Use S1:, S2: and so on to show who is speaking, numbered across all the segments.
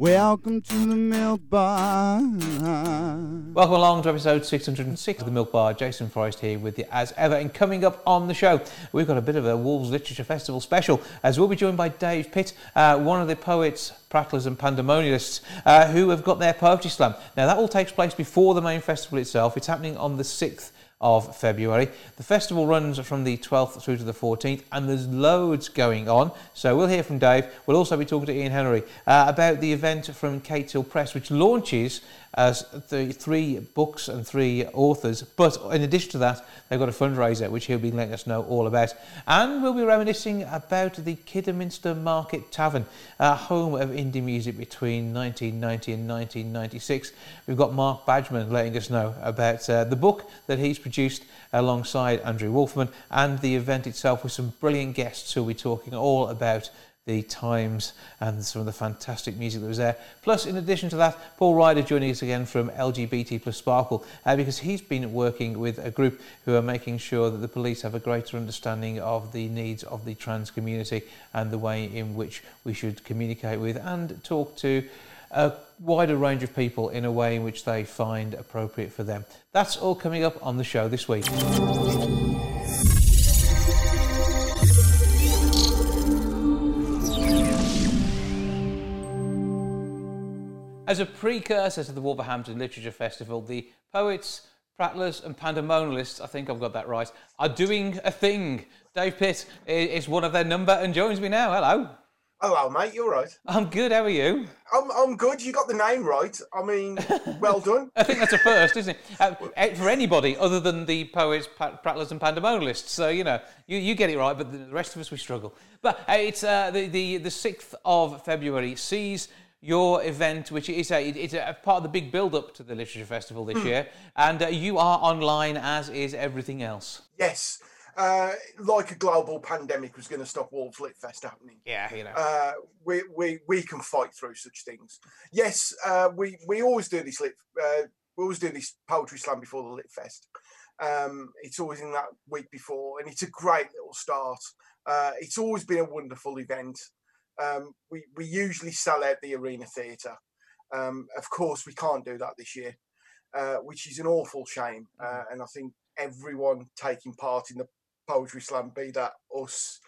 S1: welcome to the milk bar.
S2: Welcome along to episode 606 of the Milk Bar. Jason Forrest here with you as ever. And coming up on the show, we've got a bit of a Wolves Literature Festival special as we'll be joined by Dave Pitt, uh, one of the poets, prattlers, and pandemonialists uh, who have got their poetry slam. Now, that all takes place before the main festival itself. It's happening on the 6th of February. The festival runs from the 12th through to the 14th, and there's loads going on. So we'll hear from Dave. We'll also be talking to Ian Henery uh, about the event from Kates Hill Press, which launches as the three books and three authors. But in addition to that, they've got a fundraiser, which he'll be letting us know all about. And we'll be reminiscing about the Kidderminster Market Tavern, uh, home of indie music between 1990 and 1996. We've got Mark Badgeman letting us know about uh, the book that he's produced alongside Andrew Wolfman and the event itself with some brilliant guests who'll be talking all about the times and some of the fantastic music that was there. Plus, in addition to that, Paul Ryder joining us again from LGBT plus Sparkle uh, because he's been working with a group who are making sure that the police have a greater understanding of the needs of the trans community and the way in which we should communicate with and talk to a wider range of people in a way in which they find appropriate for them. That's all coming up on the show this week. As a precursor to the Wolverhampton Literature Festival, the poets, prattlers, and pandemonialists, I think I've got that right, are doing a thing. Dave Pitt is one of their number and joins me now. Hello.
S3: Hello, mate. You're right.
S2: I'm good. How are you?
S3: I'm, I'm good. You got the name right. I mean, well done.
S2: I think that's a first, isn't it? Uh, for anybody other than the poets, prattlers, and pandemonialists. So you know, you, you get it right, but the rest of us we struggle. But uh, it's uh, the the the sixth of February sees your event, which is a, it's a part of the big build-up to the Literature Festival this year, and uh, you are online as is everything else.
S3: Yes. Uh, like a global pandemic was going to stop Wolves Lit Fest happening.
S2: Yeah, you know.
S3: Uh, we, we, we can fight through such things. Yes, uh, we, we always do this lit, uh, we always do this poetry slam before the Lit Fest. Um, it's always in that week before, and it's a great little start. Uh, it's always been a wonderful event. Um, we, we usually sell out the arena theatre. Um, of course, we can't do that this year, uh, which is an awful shame. Uh, and I think everyone taking part in the poetry slam, be that us,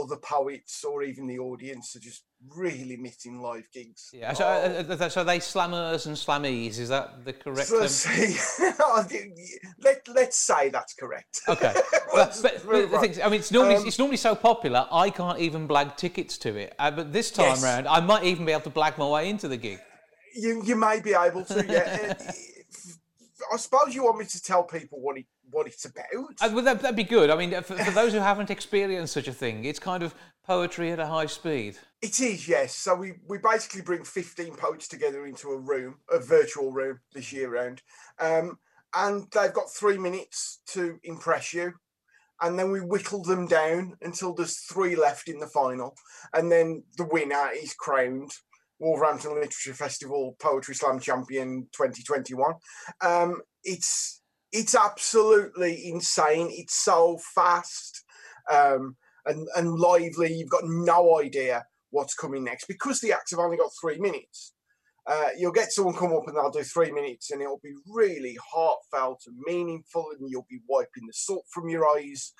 S3: other poets, or even the audience, are just really missing live gigs.
S2: Yeah, so, uh, uh, so they slammers and slammies, is that the correct
S3: So,
S2: term?
S3: see, let, let's say that's correct.
S2: Okay. Well, but, but the thing, I mean, it's normally it's normally so popular, I can't even blag tickets to it. Uh, but this time
S3: Yes.
S2: round, I might even be able to blag my way into the gig.
S3: you you may be able to. Yeah. I suppose you want me to tell people what it what it's about.
S2: Uh, well, that, that'd be good. I mean, for, for those who haven't experienced such a thing, it's kind of poetry at a high speed.
S3: It is, yes. So we, we basically bring 15 poets together into a room, a virtual room this year round. Um, and they've got three minutes to impress you. And then we whittle them down until there's three left in the final. And then the winner is crowned Wolverhampton Literature Festival Poetry Slam Champion 2021. Um, it's it's absolutely insane. It's so fast um, and, and lively. You've got no idea what's coming next because the acts have only got three minutes. Uh, you'll get someone come up and they'll do three minutes and it'll be really heartfelt and meaningful and you'll be wiping the salt from your eyes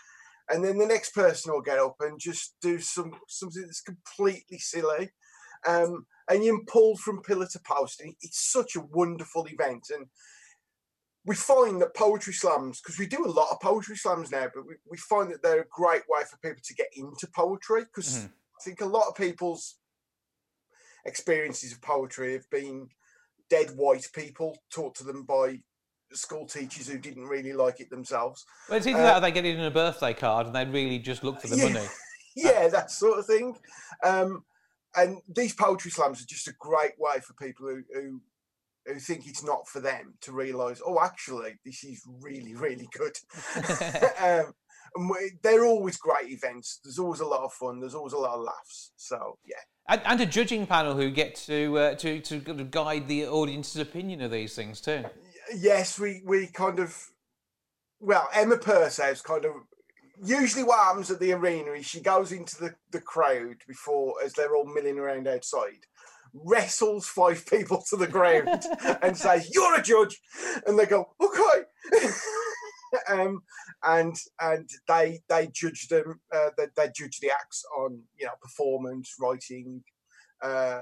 S3: and then the next person will get up and just do some something that's completely silly um, and you're pulled from pillar to post and it's such a wonderful event and we find that poetry slams because we do a lot of poetry slams now but we, we find that they're a great way for people to get into poetry because
S2: Mhm.
S3: i think a lot of people's experiences of poetry have been dead white people taught to them by school teachers who didn't really like it themselves.
S2: Well, it's either
S3: Uh,
S2: that or they get it in a birthday card and they really just look for the
S3: Yeah.
S2: money.
S3: yeah, that sort of thing. Um, and these poetry slams are just a great way for people who, who who think it's not for them to realise, oh, actually, this is really, really good. um, and we, they're always great events. There's always a lot of fun. There's always a lot of laughs. So yeah.
S2: And, and a judging panel who get to uh, to to guide the audience's opinion of these things too.
S3: Yes, we we kind of well Emma Pursehouse kind of usually what happens at the arena is she goes into the, the crowd before as they're all milling around outside wrestles five people to the ground and says you're a judge. And they go okay. Um, and and they they judge them uh, they, they judge the acts on you know performance writing uh,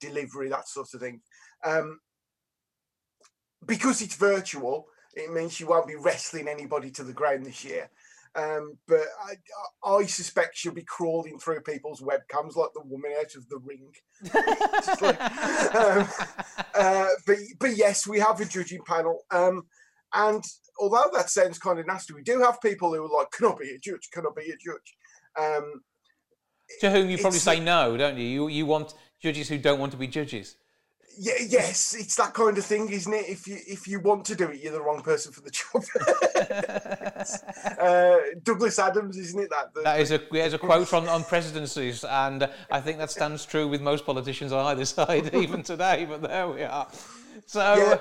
S3: delivery that sort of thing. Um, because it's virtual it means you won't be wrestling anybody to the ground this year um, but I, I, suspect she'll be crawling through people's webcams like the woman out of the ring. like, um, uh, but but yes, we have a judging panel, um, and although that sounds kind of nasty, we do have people who are like, "Can I be a judge? Can I be a judge?" Um,
S2: to whom you probably say no, don't you? You you want judges who don't want to be judges
S3: yeah, yes, it's that kind of thing, isn't it? If you if you want to do it, you're the wrong person for the job. uh, Douglas Adams, isn't it? That
S2: the, that is a there's a quote from on presidencies, and I think that stands true with most politicians on either side, even today. But there we are. So. Yeah,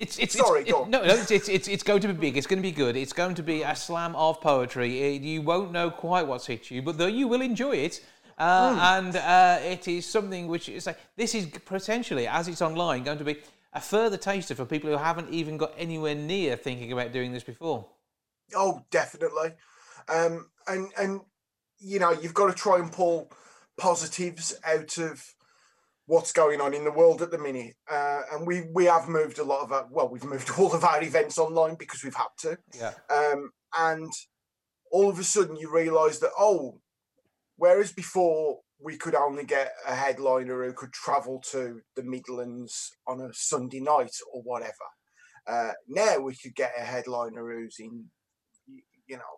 S2: it's, it's,
S3: Sorry,
S2: it's, it, no, no, it's, it's, it's going to be big. It's going to be good. It's going to be a slam of poetry. You won't know quite what's hit you, but though you will enjoy it, uh, mm. And uh, it is something which is like, this is potentially, as it's online, going to be a further taster for people who haven't even got anywhere near thinking about doing this before.
S3: Oh, definitely. Um, and, and, you know, you've got to try and pull positives out of what's going on in the world at the minute. Uh, and we we have moved a lot of our, well, we've moved all of our events online because we've had to.
S2: Yeah.
S3: Um, and all of a sudden you realise that oh, Whereas before we could only get a headliner who could travel to the Midlands on a Sunday night or whatever. Uh, now we could get a headliner who's in, you know,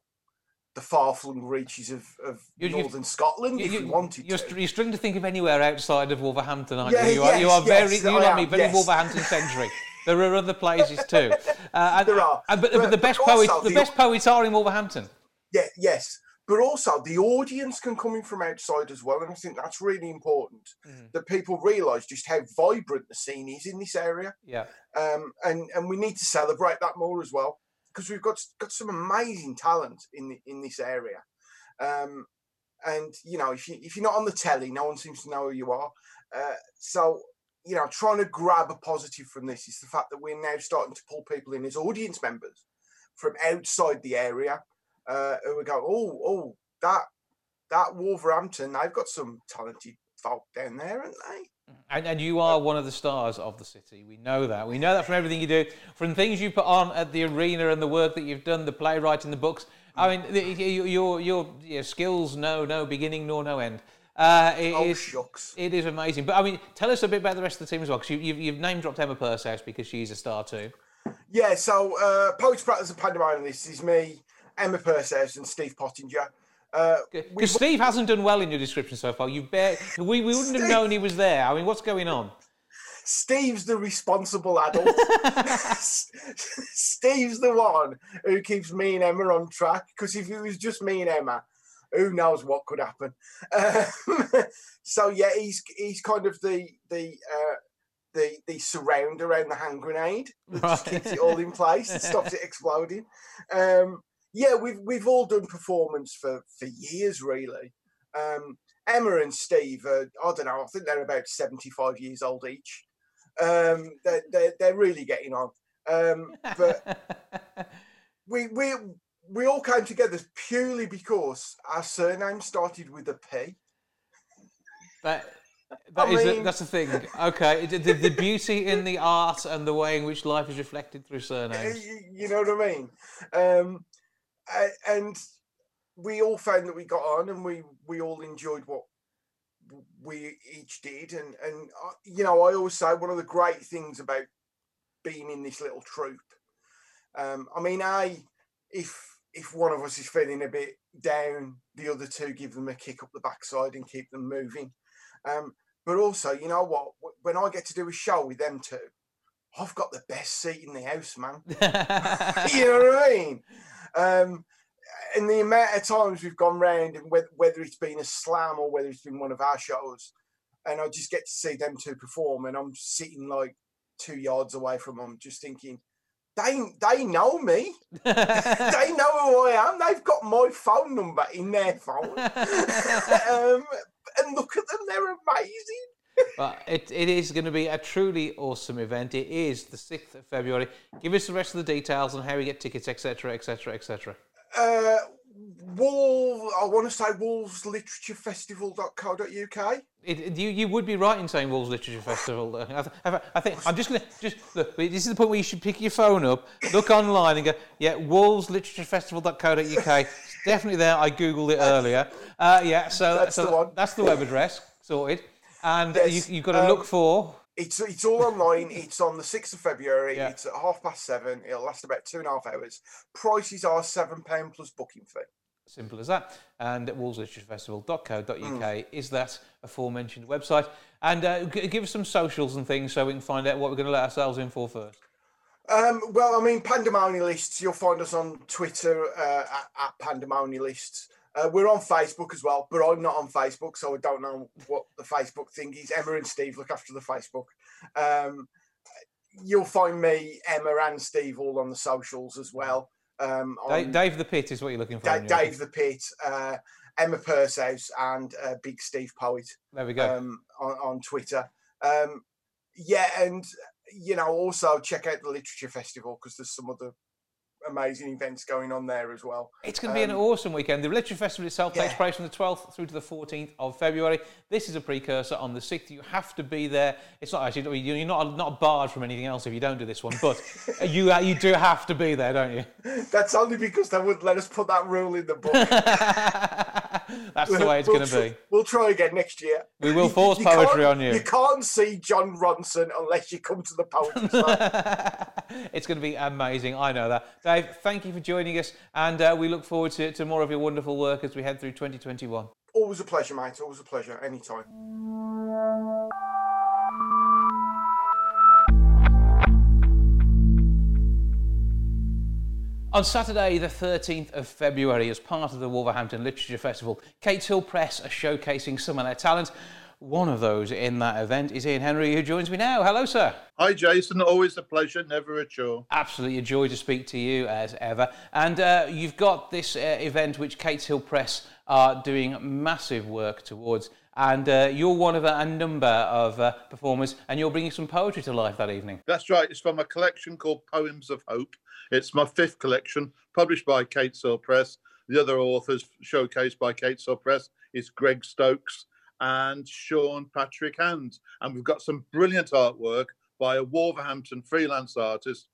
S3: the far-flung reaches of, of you, northern Scotland you, if you, wanted
S2: you're,
S3: to.
S2: You're struggling to think of anywhere outside of Wolverhampton, aren't yeah, you? You are, you are yes, very, you like me, very yes. Wolverhampton centric. there are other places too.
S3: Uh, and, there are,
S2: and, but, but, but, the best poets, the, the best poets are in Wolverhampton.
S3: Yeah, yes, but also the audience can come in from outside as well. And I think that's really important mm. that people realise just how vibrant the scene is in this area.
S2: Yeah.
S3: Um, and, and we need to celebrate that more as well because we've got got some amazing talent in the, in this area. Um, and you know, if you if you're not on the telly, no one seems to know who you are. Uh, so you know, trying to grab a positive from this is the fact that we're now starting to pull people in as audience members from outside the area uh, who would go, oh, oh, that that Wolverhampton, they've got some talented folk down there, haven't they?
S2: And, and you are one of the stars of the city. We know that. We know that from everything you do, from things you put on at the arena and the work that you've done, the playwriting, the books. I mean, the, your, your your skills know no beginning nor no end.
S3: Uh, it oh, is, shucks.
S2: It is amazing. But I mean, tell us a bit about the rest of the team as well, because you, you've, you've name dropped Emma Pursehouse because she's a star too.
S3: Yeah, so uh, Poets, Prattlers and Pandemonium, this is me, Emma Pursehouse and Steve Pottinger.
S2: Because uh, Steve hasn't done well in your description so far. You bear, we, we wouldn't Steve, have known he was there. I mean, what's going on?
S3: Steve's the responsible adult. Steve's the one who keeps me and Emma on track. Because if it was just me and Emma, who knows what could happen? Um, so yeah, he's he's kind of the the uh, the the surround around the hand grenade that right. just keeps it all in place and stops it exploding. Um, yeah, we've we've all done performance for for years, really. Um, Emma and Steve, are, I don't know, I think they're about seventy five years old each. Um, they're, they're they're really getting on. Um, but we we we all came together purely because our surname started with a P.
S2: That that is mean, a, that's the thing. Okay, the, the, beauty in the art and the way in which life is reflected through surnames.
S3: You know what I mean? Um, and we all found that we got on and we we all enjoyed what we each did. And and uh, you know i always say one of the great things about being in this little troop um i mean i if if one of us is feeling a bit down the other two give them a kick up the backside and keep them moving. Um but also you know what? When i get to do a show with them two i've got the best seat in the house man. You know what i mean um, in the amount of times we've gone round and whether, whether it's been a slam or whether it's been one of our shows, and I just get to see them two perform, and I'm sitting like two yards away from them, just thinking, they they know me. they know who I am. They've got my phone number in their phone. um, and look at them, they're amazing.
S2: But it, it is going to be a truly awesome event. It is the 6th of February. Give us the rest of the details on how we get tickets, etc., etc., etc.
S3: Uh, Wolves, I want to say wolvesliteratureFestival.co.uk.
S2: It, it, you, you would be right in saying Wolves Literature Festival. I, I, I think I'm just going to just look. This is the point where you should pick your phone up, look online, and go, yeah, wolvesliteratureFestival.co.uk. It's definitely there. I googled it earlier. Uh, yeah, so
S3: That's
S2: so
S3: the one.
S2: that's the web address sorted, and
S3: Yes,
S2: you, you've got to
S3: um,
S2: look for.
S3: It's it's all online. It's on the sixth of February.
S2: Yeah.
S3: It's at half past seven. It'll last about two and a half hours. Prices are seven pound plus booking fee.
S2: Simple as that. And wolvesliteratureFestival.co.uk
S3: Mm.
S2: is that aforementioned website. And uh, g- give us some socials and things so we can find out what we're going to let ourselves in for first.
S3: Um, well, I mean, Pandemonialists. You'll find us on Twitter uh, at, at Pandemonialists. Uh, we're on Facebook as well, but I'm not on Facebook, so I don't know what the Facebook thing is. Emma and Steve look after the Facebook. Um, you'll find me, Emma, and Steve all on the socials as well. Um,
S2: Dave, Dave the Pit is what you're looking for.
S3: Da- Dave the Pit, uh, Emma Pursehouse, and uh, Big Steve Poet
S2: There we go.
S3: um, on, on Twitter. Um, yeah, and you know, also check out the Literature Festival because there's some other amazing events going on there as well.
S2: It's going to be an
S3: Um,
S2: awesome weekend. The Literature Festival itself takes place from the 12th through to the 14th of February. This is a precursor on the 6th. You have to be there. It's not actually, you're not, not barred from anything else if you don't do this one, but you, uh, you do have to be there, don't you?
S3: That's only because they wouldn't let us put that rule in the book.
S2: That's the way it's
S3: We'll
S2: going to
S3: tr-
S2: be.
S3: We'll try again next year.
S2: We will force poetry
S3: can't-
S2: on you.
S3: You can't see Jon Ronson unless you come to the poetry
S2: it's going to be amazing. I know that. Dave, thank you for joining us, and uh, we look forward to, to more of your wonderful work as we head through 2021.
S3: Always a pleasure, mate. Always a pleasure. Anytime.
S2: On Saturday, the 13th of February, as part of the Wolverhampton Literature Festival, Kates Hill Press are showcasing some of their talent. One of those in that event is Ian Henery, who joins me now. Hello, sir.
S4: Hi, Jason. Always a pleasure, never a chore.
S2: Absolutely a joy to speak to you as ever. And uh, you've got this uh, event which Kates Hill Press are doing massive work towards. And uh, you're one of a, a number of uh, performers, and you're bringing some poetry to life that evening.
S4: That's right. It's from a collection called Poems of Hope. It's my fifth collection, published by Kates Hill Press. The other authors showcased by Kates Hill Press is Greg Stokes and Sean Patrick Hand. And we've got some brilliant artwork by a Wolverhampton freelance artist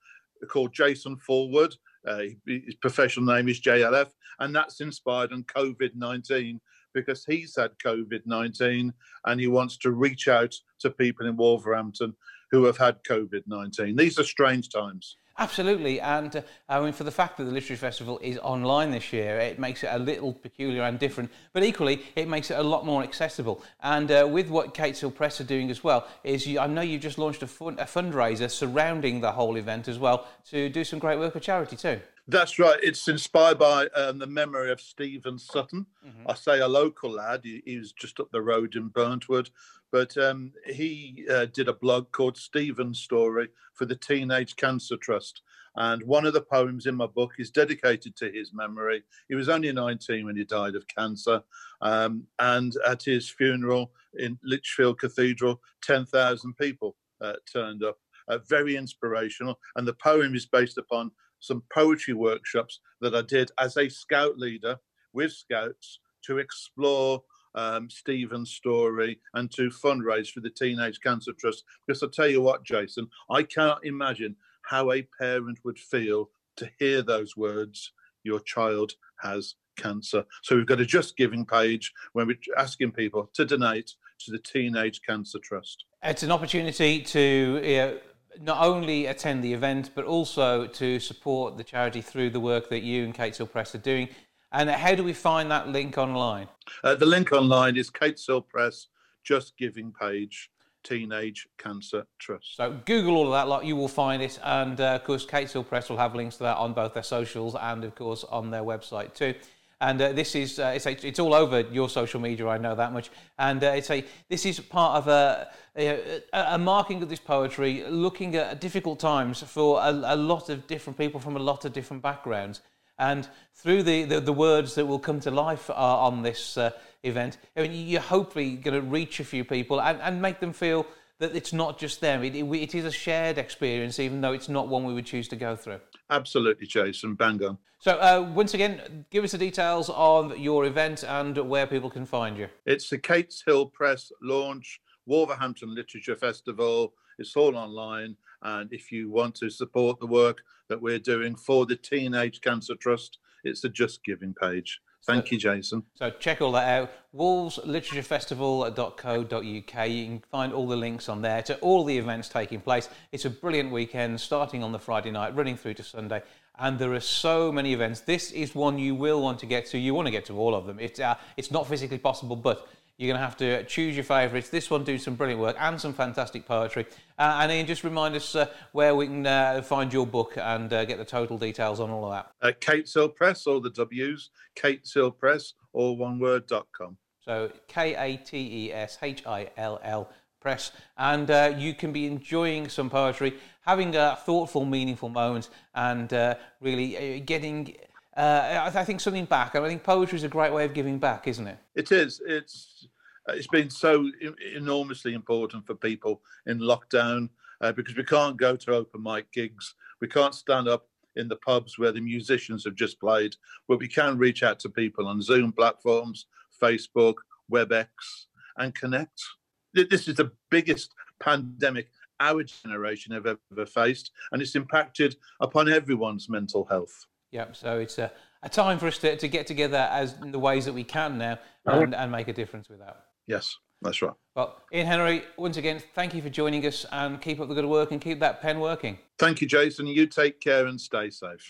S4: called Jason Fullwood. Uh, his professional name is JLF, and that's inspired on COVID 19 because he's had COVID 19 and he wants to reach out to people in Wolverhampton who have had COVID 19. These are strange times.
S2: Absolutely, and uh, I mean, for the fact that the Literary Festival is online this year, it makes it a little peculiar and different, but equally, it makes it a lot more accessible. And uh, with what Kates Hill Press are doing as well, is you, I know you've just launched a, fund, a fundraiser surrounding the whole event as well to do some great work for charity too.
S4: That's right. It's inspired by um, the memory of Stephen Sutton. I say a local lad. He, he was just up the road in Burntwood, but um, he uh, did a blog called Stephen's Story for the Teenage Cancer Trust. And one of the poems in my book is dedicated to his memory. He was only 19 when he died of cancer. Um, and at his funeral in Lichfield Cathedral, 10,000 people uh, turned up. Uh, very inspirational. And the poem is based upon some poetry workshops that I did as a scout leader with scouts to explore um, Stephen's story and to fundraise for the Teenage Cancer Trust. Because I'll tell you what, Jason, I can't imagine how a parent would feel to hear those words your child has cancer. So we've got a Just Giving page where we're asking people to donate to the Teenage Cancer Trust.
S2: It's an opportunity to uh, not only attend the event, but also to support the charity through the work that you and Kate Press are doing. And how do we find that link online?
S4: Uh, the link online is Kates Hill Press Just Giving page Teenage Cancer Trust.
S2: So Google all of that lot, you will find it. And uh, of course, Kates Hill Press will have links to that on both their socials and, of course, on their website too. And uh, this is uh, it's, a, it's all over your social media. I know that much. And uh, it's a this is part of a, a, a marking of this poetry, looking at difficult times for a, a lot of different people from a lot of different backgrounds. And through the, the, the, words that will come to life uh, on this uh, event, I mean, you're hopefully going to reach a few people and, and make them feel that it's not just them. It, it, it is a shared experience, even though it's not one we would choose to go through.
S4: Absolutely, Jason. Bang on.
S2: So, uh, once again, give us the details on your event and where people can find you.
S4: It's the Kates Hill Press launch, Wolverhampton Literature Festival. It's all online. And if you want to support the work that we're doing for the Teenage Cancer Trust, it's the Just Giving page. Thank so, you, Jason.
S2: So check all that out. wolvesliteratureFestival.co.uk. You can find all the links on there to all the events taking place. It's a brilliant weekend, starting on the Friday night, running through to Sunday. And there are so many events. This is one you will want to get to. You want to get to all of them. It's, uh, it's not physically possible, but you're going to have to choose your favourites. This one do some brilliant work and some fantastic poetry. Uh, and Ian, just remind us uh, where we can uh, find your book and uh, get the total details on all of that.
S4: Uh, Kates Hill Press, all the W's, Kates Hill Press, all one word, dot com.
S2: So K A T E S H I L L Press. And uh, you can be enjoying some poetry, having a thoughtful, meaningful moment, and uh, really getting. Uh, I think something back. I think poetry is a great way of giving back, isn't it?
S4: It is. It's uh, it's been so enormously important for people in lockdown uh, because we can't go to open mic gigs. We can't stand up in the pubs where the musicians have just played, but we can reach out to people on Zoom platforms, Facebook, WebEx, and connect. This is the biggest pandemic our generation have ever faced, and it's impacted upon everyone's mental health.
S2: Yeah, so it's a, a time for us to, to get together as in the ways that we can now and, and make a difference with that.
S4: Yes, that's right.
S2: Well, Ian Henery, once again, thank you for joining us and keep up the good work and keep that pen working.
S4: Thank you, Jason. You take care and stay safe.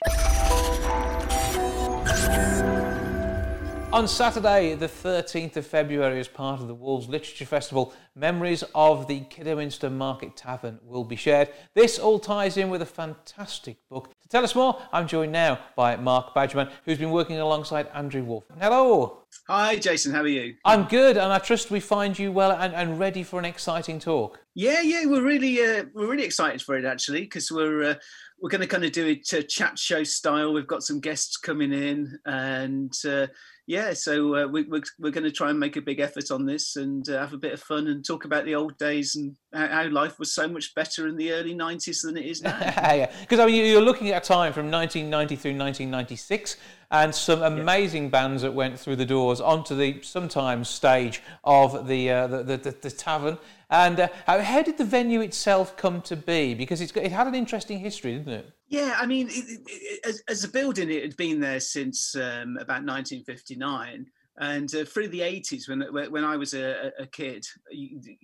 S2: On Saturday, the 13th of February, as part of the Wolves Literature Festival, memories of the Kidderminster Market Tavern will be shared. This all ties in with a fantastic book. To tell us more, I'm joined now by Mark Badgeman, who's been working alongside Andrew Wolf. Hello.
S5: Hi, Jason. How are you?
S2: I'm good, and I trust we find you well and, and ready for an exciting talk.
S5: Yeah, yeah, we're really uh, we're really excited for it actually because we're uh, we're going to kind of do it uh, chat show style. We've got some guests coming in, and uh, yeah, so uh, we, we're, we're going to try and make a big effort on this and uh, have a bit of fun and talk about the old days and how, life was so much better in the early 90s than it is now.
S2: yeah, because I mean, you're looking at a time from 1990 through 1996 and some amazing yeah. bands that went through the doors onto the sometimes stage of the, uh, the, the, the, tavern. And uh, how, how, did the venue itself come to be? Because it's, it had an interesting history, didn't it?
S5: Yeah, I mean, it, it, as, as, a building, it had been there since um, about 1959. And uh, through the 80s, when, when I was a, a kid,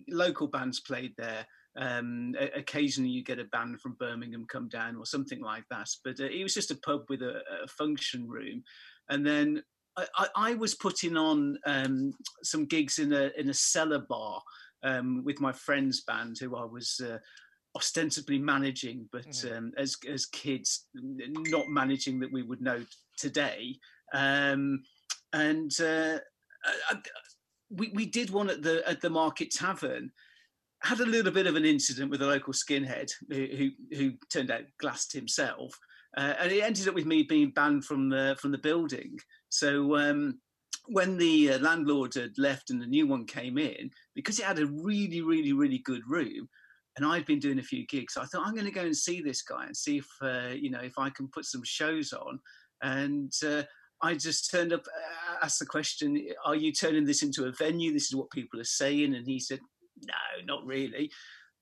S5: local bands played there. Um, occasionally, you get a band from Birmingham come down or something like that. But uh, it was just a pub with a, a function room. And then I, I was putting on um, some gigs in a in a cellar bar um, with my friend's band, who I was uh, ostensibly managing, but mm. um, as as kids, not managing that we would know today. Um, and uh, I, we we did one at the at the Market Tavern. Had a little bit of an incident with a local skinhead who who, turned out glassed himself, uh, and it ended up with me being banned from the from the building. So. Um, when the uh, landlord had left and the new one came in, because it had a really, really, really good room, and I'd been doing a few gigs. I thought I'm going to go and see this guy and see if uh, you know if I can put some shows on. And uh, I just turned up, uh, asked the question, "Are you turning this into a venue? This is what people are saying." And he said, "No, not really."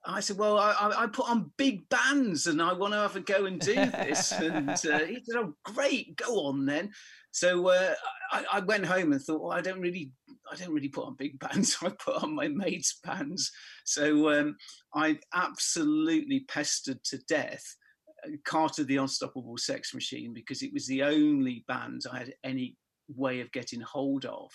S5: I said, "Well, I, I put on big bands, and I want to have a go and do this." and uh, he said, "Oh, great, go on then." So uh, I, I, went home and thought, "Well, I don't really I don't really put on big bands. I put on my mates' bands. So um, I absolutely pestered to death uh, Carter the Unstoppable Sex Machine because it was the only band I had any way of getting hold of.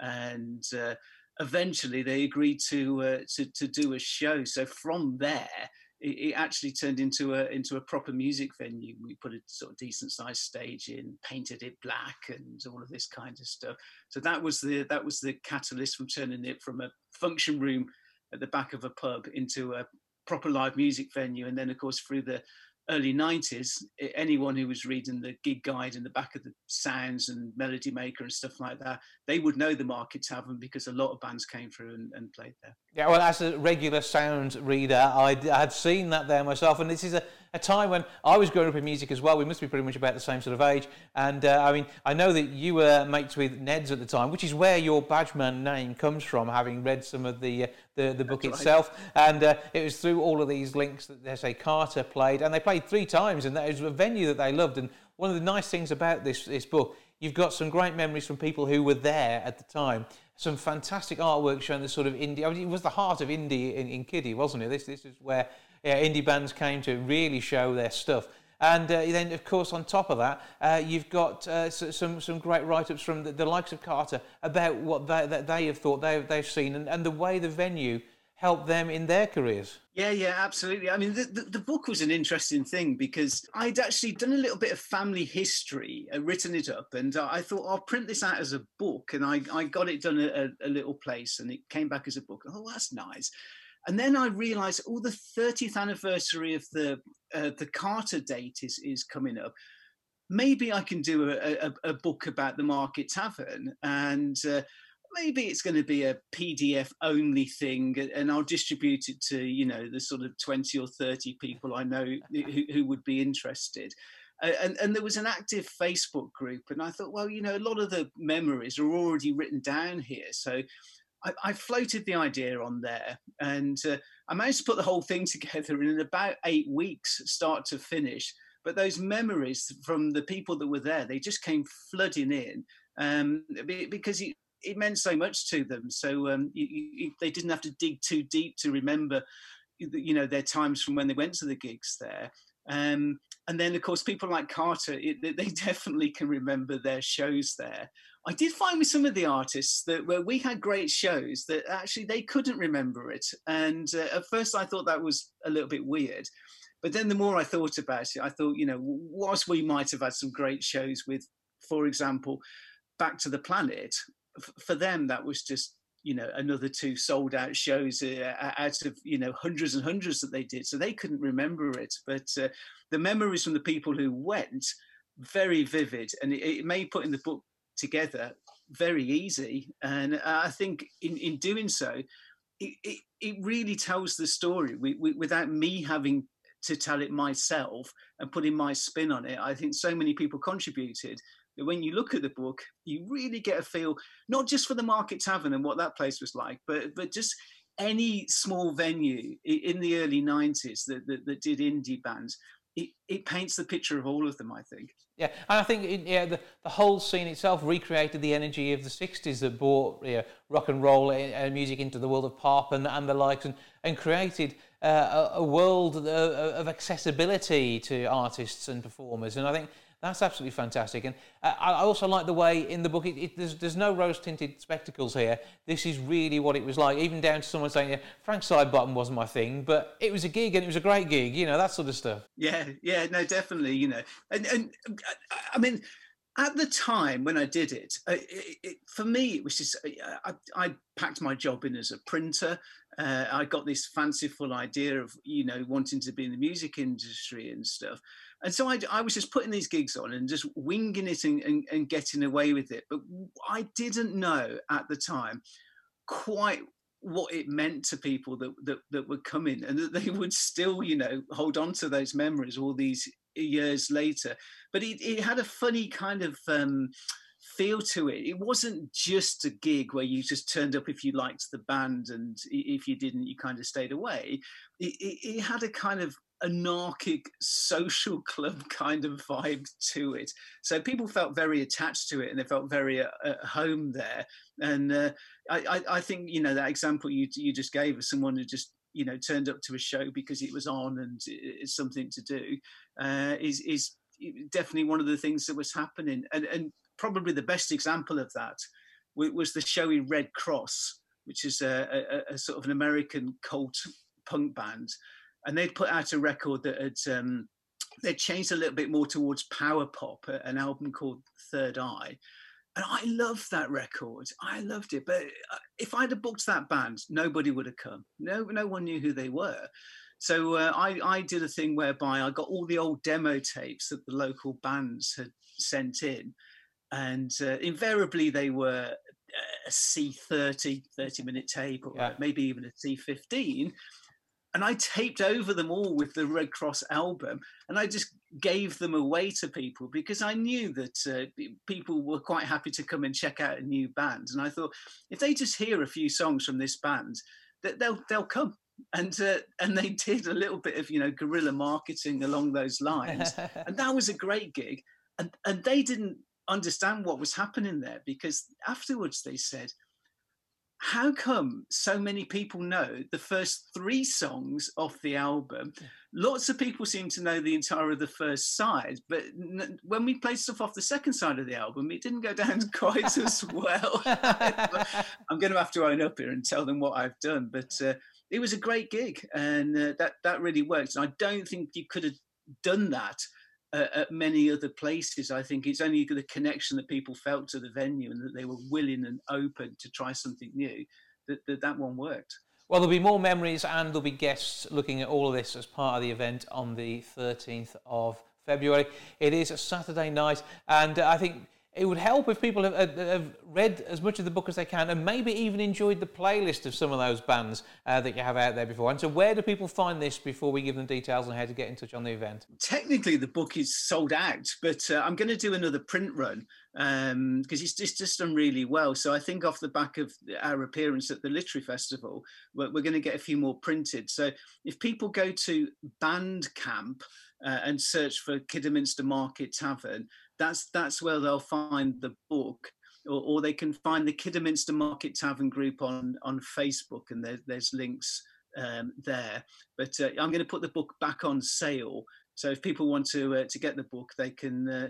S5: And uh, eventually they agreed to, uh, to to do a show. So from there, it, actually turned into a into a proper music venue. We put a sort of decent sized stage in, painted it black, and all of this kind of stuff. So that was the that was the catalyst from turning it from a function room at the back of a pub into a proper live music venue. And then, of course, through the early 90s, anyone who was reading the gig guide in the back of the sounds and melody maker and stuff like that, they would know the Market Tavern because a lot of bands came through and, and played there.
S2: Yeah, well, as a regular sound reader, I had seen that there myself, and this is a, a time when I was growing up in music as well. We must be pretty much about the same sort of age. And uh, I mean, I know that you were mates with Ned's at the time, which is where your Badgeman name comes from, having read some of the uh, the, the book That's itself. Right. And uh, it was through all of these links that they say Carter played, and they played three times, and that was a venue that they loved. And one of the nice things about this this book, you've got some great memories from people who were there at the time. Some fantastic artwork showing the sort of indie. I mean, it was the heart of indie in, in Kiddie, wasn't it? This this is where yeah, indie bands came to really show their stuff. And uh, then, of course, on top of that, uh, you've got uh, some some great write-ups from the, the, likes of Carter about what they, that they have thought they, they've seen and, and the way the venue helped them in their careers.
S5: Yeah, yeah, absolutely. I mean, the, the, the, book was an interesting thing because I'd actually done a little bit of family history, uh, written it up, and uh, I thought I'll print this out as a book. And I, I got it done at a, a little place, and it came back as a book. Oh, that's nice. And then I realised, oh, the 30th anniversary of the uh, the Carter date is is coming up. Maybe I can do a, a, a book about the Market Tavern, and uh, maybe it's going to be a PDF only thing, and I'll distribute it to you know the sort of 20 or 30 people I know who, who would be interested. and, and, there was an active Facebook group, and I thought, well, you know, a lot of the memories are already written down here, so I, I, floated the idea on there and uh, I managed to put the whole thing together in about eight weeks, start to finish. But those memories from the people that were there, they just came flooding in um, because it, it, meant so much to them. So um, you, you, they didn't have to dig too deep to remember, you know, their times from when they went to the gigs there. Um, and then, of course, people like Carter, it, they definitely can remember their shows there. I did find with some of the artists that where we had great shows that actually they couldn't remember it. And uh, at first, I thought that was a little bit weird. But then the more I thought about it, I thought, you know, whilst we might have had some great shows with, for example, Back to the Planet, f- for them, that was just you know another two sold out shows uh, out of you know hundreds and hundreds that they did so they couldn't remember it but uh, the memories from the people who went very vivid and it, it may put in the book together very easy and i think in, in doing so it, it, it really tells the story we, we, without me having to tell it myself and putting my spin on it. I think so many people contributed when you look at the book, you really get a feel not just for the Market Tavern and what that place was like, but but just any small venue in the early 90s that, that, that did indie bands. It, it paints the picture of all of them, I think.
S2: Yeah, and I think it, yeah, the, the whole scene itself recreated the energy of the 60s that brought you know, rock and roll and music into the world of pop and, and the likes and, and created uh, a, a, world of, of accessibility to artists and performers. And I think that's absolutely fantastic. And uh, I also like the way in the book, it, it, there's, there's no rose tinted spectacles here. This is really what it was like, even down to someone saying, yeah, Frank Sidebottom wasn't my thing, but it was a gig and it was a great gig, you know, that sort of stuff.
S5: Yeah, yeah, no, definitely, you know. And, and I mean, at the time when I did it, uh, it, it, for me, it was just, uh, I, I, packed my job in as a printer. Uh, I got this fanciful idea of, you know, wanting to be in the music industry and stuff and so I, I, was just putting these gigs on and just winging it and, and, and, getting away with it. But I didn't know at the time quite what it meant to people that, that, that were coming and that they would still, you know, hold on to those memories all these years later. But it, it had a funny kind of um, feel to it. It wasn't just a gig where you just turned up if you liked the band and if you didn't, you kind of stayed away. It, it, it had a kind of anarchic social club kind of vibe to it. So people felt very attached to it and they felt very at, at home there. And uh, I, I, think, you know, that example you, you just gave of someone who just, you know, turned up to a show because it was on and it's something to do uh, is, is definitely one of the things that was happening. And, and probably the best example of that was the show in Redd Kross which is a, a, a sort of an American cult punk band, and they'd put out a record that had um, they'd changed a little bit more towards power pop, an album called Third Eye. And I loved that record. I loved it. But uh, if I'd have booked that band, nobody would have come. No, no one knew who they were. So uh, I, I did a thing whereby I got all the old demo tapes that the local bands had sent in, and uh, invariably they were a C30, 30 minute tape, or yeah. maybe even a C15 and I taped over them all with the Redd Kross album, and I just gave them away to people because I knew that uh, people were quite happy to come and check out a new band, and I thought if they just hear a few songs from this band, that they'll they'll come. And uh, and they did a little bit of you know guerrilla marketing along those lines, and that was a great gig. And and they didn't understand what was happening there because afterwards they said, how come so many people know the first three songs off the album? Lots of people seem to know the entire of the first side, but n- when we played stuff off the second side of the album, it didn't go down quite as well. I'm going to have to own up here and tell them what I've done, but uh, it was a great gig, and uh, that that really worked. And I don't think you could have done that uh, at many other places. I think it's only the connection that people felt to the venue and that they were willing and open to try something new that that, that one worked.
S2: Well, there'll be more memories and there'll be guests looking at all of this as part of the event on the 13th of February. It is a Saturday night, and I think it would help if people have, have, read as much of the book as they can and maybe even enjoyed the playlist of some of those bands uh, that you have out there before. And so, where do people find this before we give them details on how to get in touch on the event?
S5: Technically, the book is sold out, but uh, I'm going to do another print run because um, it's, it's, just done really well. So, I think off the back of our appearance at the Literary Festival, we're, we're going to get a few more printed. So, if people go to Bandcamp, uh, and search for Kidderminster Market Tavern, that's that's where they'll find the book. Or, or they can find the Kidderminster Market Tavern group on on Facebook, and there, there's links um, there. But uh, I'm going to put the book back on sale, so if people want to uh, to get the book, they can uh,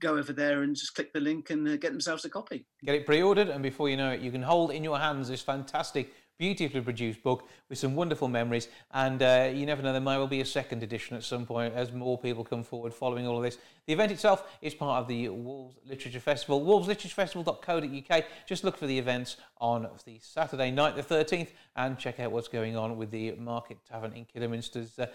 S5: go over there and just click the link and uh, get themselves a copy.
S2: Get it pre-ordered, and before you know it, you can hold in your hands this fantastic beautifully produced book with some wonderful memories. And uh, you never know, there might well be a second edition at some point as more people come forward following all of this. The event itself is part of the Wolves Literature Festival, wolvesliteratureFestival.co.uk. Just look for the events on the Saturday night, the 13th, and check out what's going on with the Market Tavern in Kidderminster's. Uh,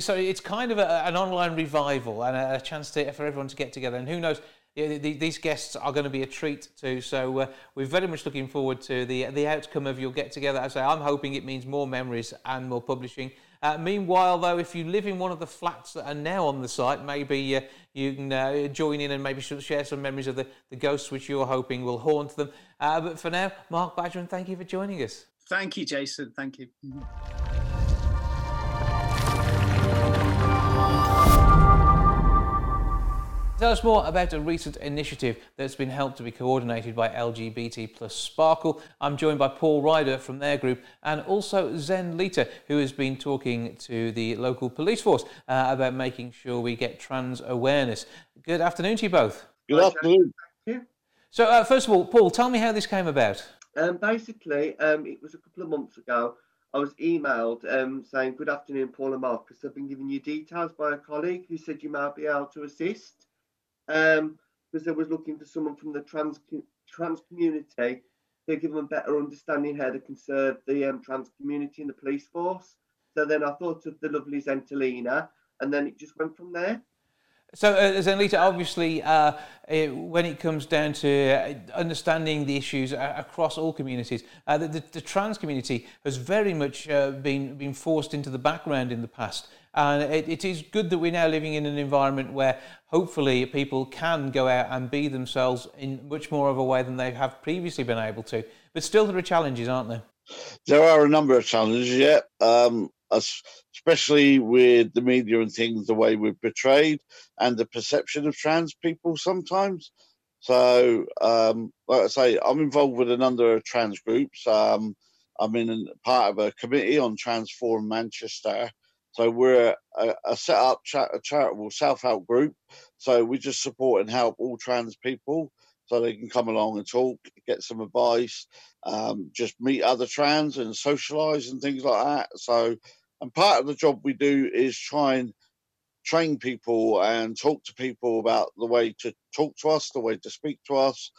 S2: so it's kind of a, an online revival and a, chance to, for everyone to get together. And who knows, these guests are going to be a treat too. So uh, we're very much looking forward to the the outcome of your get together. As I say, I'm hoping it means more memories and more publishing. Uh, meanwhile, though, if you live in one of the flats that are now on the site, maybe uh, you can uh, join in and maybe share some memories of the, the ghosts which you're hoping will haunt them. Uh, but for now, Mark Badgeman, thank you for joining us.
S5: Thank you, Jason. Thank you.
S2: Tell us more about a recent initiative that's been helped to be coordinated by LGBT plus Sparkle. I'm joined by Paul Ryder from their group and also Zenlita, who has been talking to the local police force uh, about making sure we get trans awareness. Good afternoon to you both.
S6: Good afternoon.
S2: So, uh, first of all, Paul, tell me how this came about.
S6: Um, basically, um, it was a couple of months ago. I was emailed um, saying, Good afternoon, Paul and Marcus. I've been given you details by a colleague who said you might be able to assist um, because they was looking for someone from the trans trans community to give them a better understanding how to conserve the um, trans community in the police force. So then I thought of the lovely Zentalina, and then it just went from there.
S2: So, uh, Zenlita, obviously, uh, it, when it comes down to uh, understanding the issues uh, across all communities, uh, the, the, the, trans community has very much uh, been, been forced into the background in the past. And it, it is good that we're now living in an environment where hopefully people can go out and be themselves in much more of a way than they have previously been able to. But still, there are challenges, aren't there?
S6: There are a number of challenges, yeah. Um, especially with the media and things, the way we're portrayed and the perception of trans people sometimes. So, um, like I say, I'm involved with a number of trans groups. Um, I'm in part of a committee on Trans Transform Manchester, so we're a, a set up cha- a charitable self help group. So we just support and help all trans people.
S7: so they can come along and talk, get some advice, um, just meet other trans and socialize and things like that. So, and part of the job we do is try and train people and talk to people about the way to talk to us, the way to speak to us,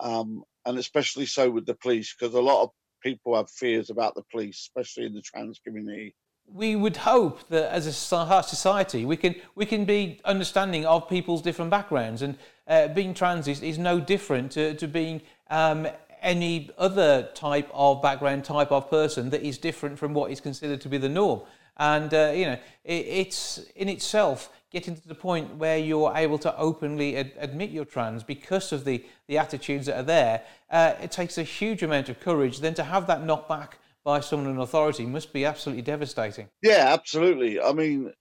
S7: um, and especially so with the police, because a lot of people have fears about the police, especially in the trans community.
S2: We would hope that as a society we can we can be understanding of people's different backgrounds, and uh, being trans is, is no different to, to being um, any other type of background, type of person that is different from what is considered to be the norm. And uh, you know, it, it's in itself getting to the point where you're able to openly ad- admit you're trans because of the, the attitudes that are there, uh, it takes a huge amount of courage. Then to have that knocked back by someone in authority must be absolutely devastating.
S7: Yeah, absolutely. I mean,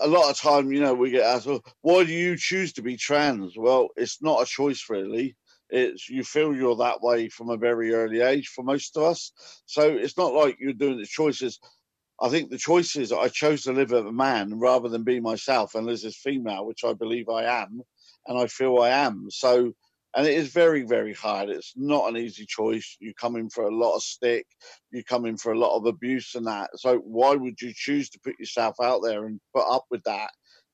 S7: a lot of time, you know, we get asked, well, why do you choose to be trans? Well, it's not a choice, really. It's you feel you're that way from a very early age for most of us. So it's not like you're doing the choices. I think the choice is I chose to live as a man rather than be myself and live as female, which I believe I am, and I feel I am. So, and it is very, very hard. It's not an easy choice. You come in for a lot of stick, you come in for a lot of abuse and that. So, why would you choose to put yourself out there and put up with that?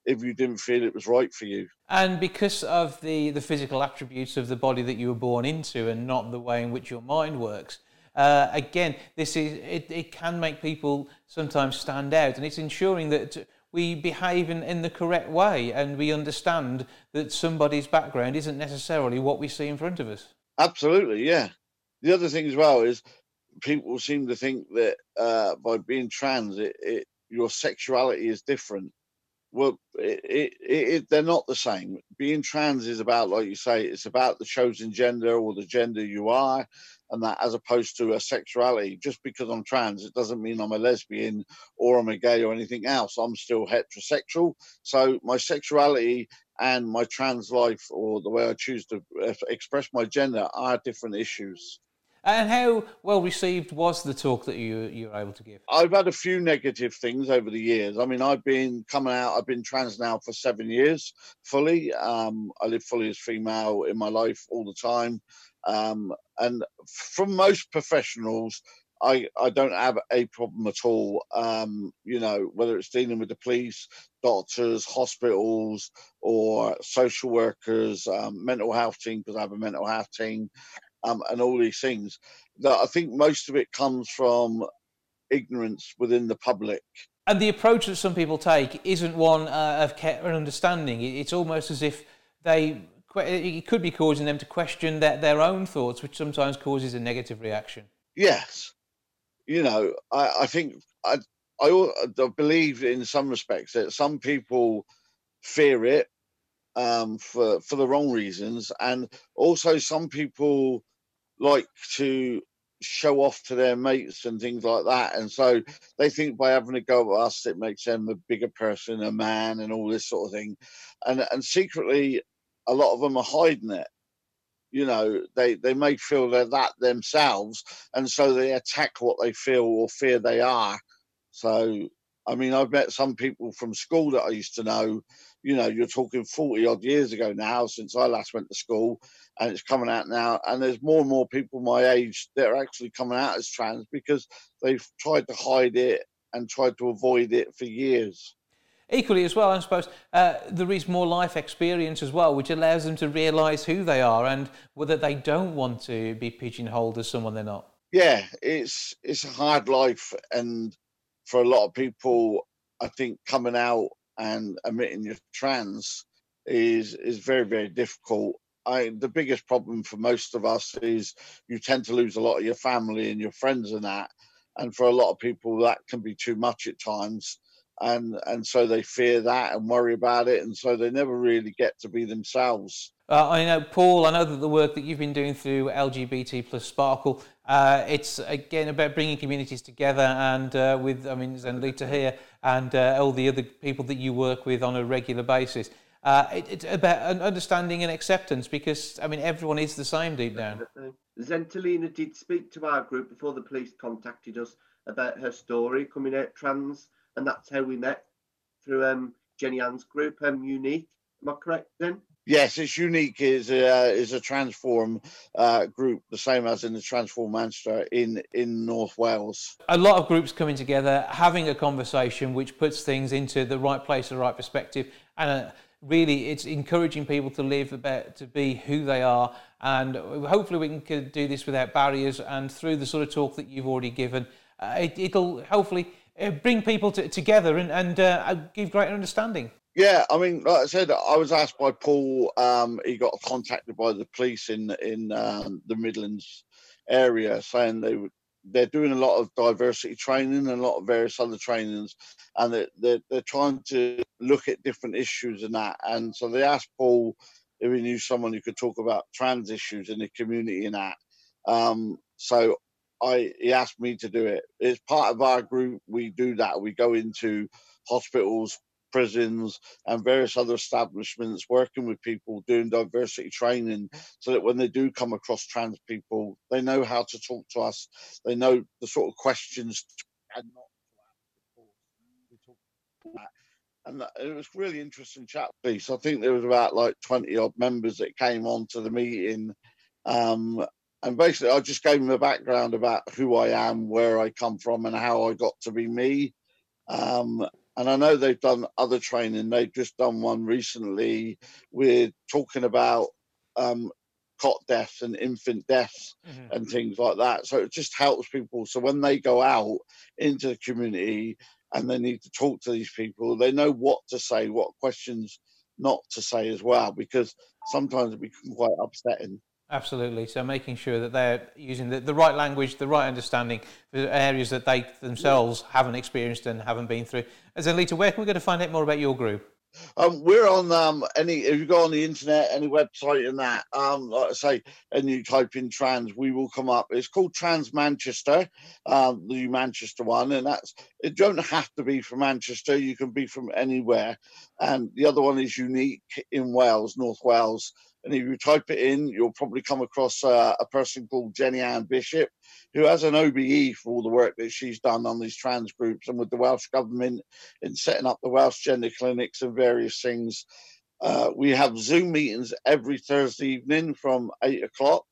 S7: if you didn't feel it was right for you.
S2: And because of the, the physical attributes of the body that you were born into and not the way in which your mind works, uh, again, this is it, it can make people sometimes stand out, and it's ensuring that we behave in, in the correct way and we understand that somebody's background isn't necessarily what we see in front of us.
S7: Absolutely, yeah. The other thing as well is people seem to think that uh, by being trans, it, it, your sexuality is different. Well, it, it, they're not the same. Being trans is about, like you say, it's about the chosen gender or the gender you are and that as opposed to a sexuality. Just because I'm trans, it doesn't mean I'm a lesbian or I'm a gay or anything else. I'm still heterosexual. So my sexuality and my trans life or the way I choose to uh, express my gender are different issues.
S2: And how well received was the talk that you you were able to give?
S7: I've had a few negative things over the years. I mean, I've been coming out. I've been trans now for seven years fully. Um, I live fully as female in my life all the time. Um, and from most professionals, I, I don't have a problem at all. Um, you know, whether it's dealing with the police, doctors, hospitals, or social workers, um, mental health team, because I have a mental health team, um, and all these things. That I think most of it comes from ignorance within the public.
S2: And the approach that some people take isn't one uh, of care and understanding. It's almost as if they it could be causing them to question their, their own thoughts, which sometimes causes a negative reaction.
S7: Yes, you know, I, I think I, I, I believe in some respects that some people fear it um, for for the wrong reasons, and also some people like to show off to their mates and things like that. And so they think by having a go at us, it makes them a bigger person, a man, and all this sort of thing. And and secretly, a lot of them are hiding it. You know, they, they may feel they're that themselves, and so they attack what they feel or fear they are. So, I mean, I've met some people from school that I used to know. You know, you're talking 40 odd years ago now since I last went to school, and it's coming out now. And there's more and more people my age that are actually coming out as trans because they've tried to hide it and tried to avoid it for years.
S2: Equally, as well, I suppose uh, there is more life experience as well, which allows them to realise who they are and whether they don't want to be pigeonholed as someone they're not.
S7: Yeah, it's it's a hard life, and for a lot of people, I think coming out and admitting you're trans is is very very difficult. I the biggest problem for most of us is you tend to lose a lot of your family and your friends and that, and for a lot of people that can be too much at times and and so they fear that and worry about it, and so they never really get to be themselves.
S2: Uh, I know, Paul. I know that the work that you've been doing through LGBT plus Sparkle, uh, it's again about bringing communities together, and uh, with I mean Zenlita here and uh, all the other people that you work with on a regular basis. Uh, it, it's about understanding and acceptance because I mean everyone is the same deep down.
S6: Zenlita did speak to our group before the police contacted us about her story coming out trans and that's how we met through um, Jenny-Anne's group, um, Unique. Am I correct then?
S7: Yes, it's unique. is uh, is a transform uh, group, the same as in the TransForum Manchester in in North Wales.
S2: A lot of groups coming together, having a conversation, which puts things into the right place, the right perspective, and uh, really, it's encouraging people to live about to be who they are, and hopefully we can do this without barriers and through the sort of talk that you've already given. Uh, it, will hopefully bring people to, together and, and uh, give greater understanding.
S7: Yeah, I mean, like I said, I was asked by Paul. Um, he got contacted by the police in in um, the Midlands area, saying they would they're doing a lot of diversity training and a lot of various other trainings, and they're, they're, they're trying to look at different issues and that. And so they asked Paul if he knew someone who could talk about trans issues in the community and that. Um, so I he asked me to do it. It's part of our group. We do that. We go into hospitals, prisons and various other establishments working with people doing diversity training so that when they do come across trans people they know how to talk to us they know the sort of questions and not and it was really interesting chat piece. I think there was about like 20 odd members that came on to the meeting. Um, and basically, I just gave them a background about who I am, where I come from, and how I got to be me. Um, and I know they've done other training. They've just done one recently. We're talking about um, cot deaths and infant deaths mm-hmm. and things like that. So it just helps people. So when they go out into the community and they need to talk to these people, they know what to say, what questions not to say as well, because sometimes it becomes quite upsetting.
S2: Absolutely. So making sure that they're using the, the right language, the right understanding for areas that they themselves haven't experienced and haven't been through. Zenlita, where can we go to find out more about your group?
S7: Um, we're on um, any if you go on the internet, any website and that, um, like I say, and you type in trans, we will come up. It's called Trans Manchester, um, the Manchester one, and that's it. Don't have to be from Manchester. You can be from anywhere. And the other one is unique in Wales, North Wales. And if you type it in, you'll probably come across uh, a person called Jenny-Anne Bishop, who has an OBE for all the work that she's done on these trans groups and with the Welsh Government in setting up the Welsh gender clinics and various things. Uh, we have Zoom meetings every Thursday evening from eight o'clock,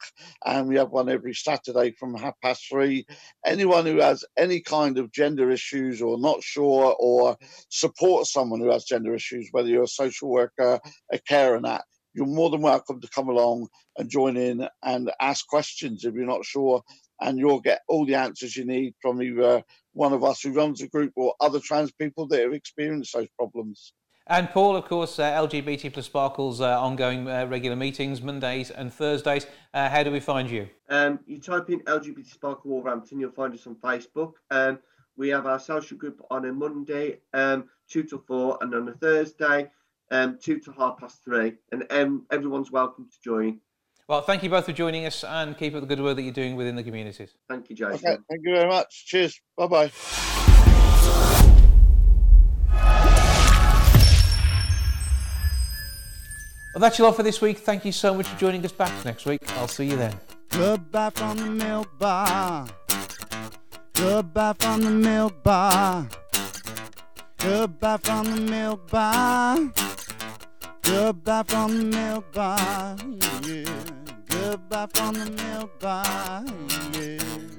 S7: and we have one every Saturday from half past three. Anyone who has any kind of gender issues or not sure or support someone who has gender issues, whether you're a social worker, a carer, and that, you're more than welcome to come along and join in and ask questions if you're not sure. And you'll get all the answers you need from either one of us who runs the group or other trans people that have experienced those problems.
S2: And Paul, of course, uh, LGBT plus Sparkles uh, ongoing uh, regular meetings, Mondays and Thursdays. Uh, how do we find you?
S6: Um, you type in LGBT Sparkle Wolverhampton, you'll find us on Facebook. Um, we have our social group on a Monday, um, 2 to 4, and on a Thursday, um, two to half past three, and um, everyone's welcome to join.
S2: Well, thank you both for joining us and keep up the good work that you're doing within the communities.
S6: Thank you, Jason.
S7: Okay, thank you very much. Cheers. Bye bye.
S2: Well, that's your lot for this week. Thank you so much for joining us back next week. I'll see you then.
S1: Goodbye from the milk bar. Goodbye from the milk bar. Goodbye from the milk bar. Goodbye from the milk bar. Yeah. Goodbye from the milk bar. Yeah.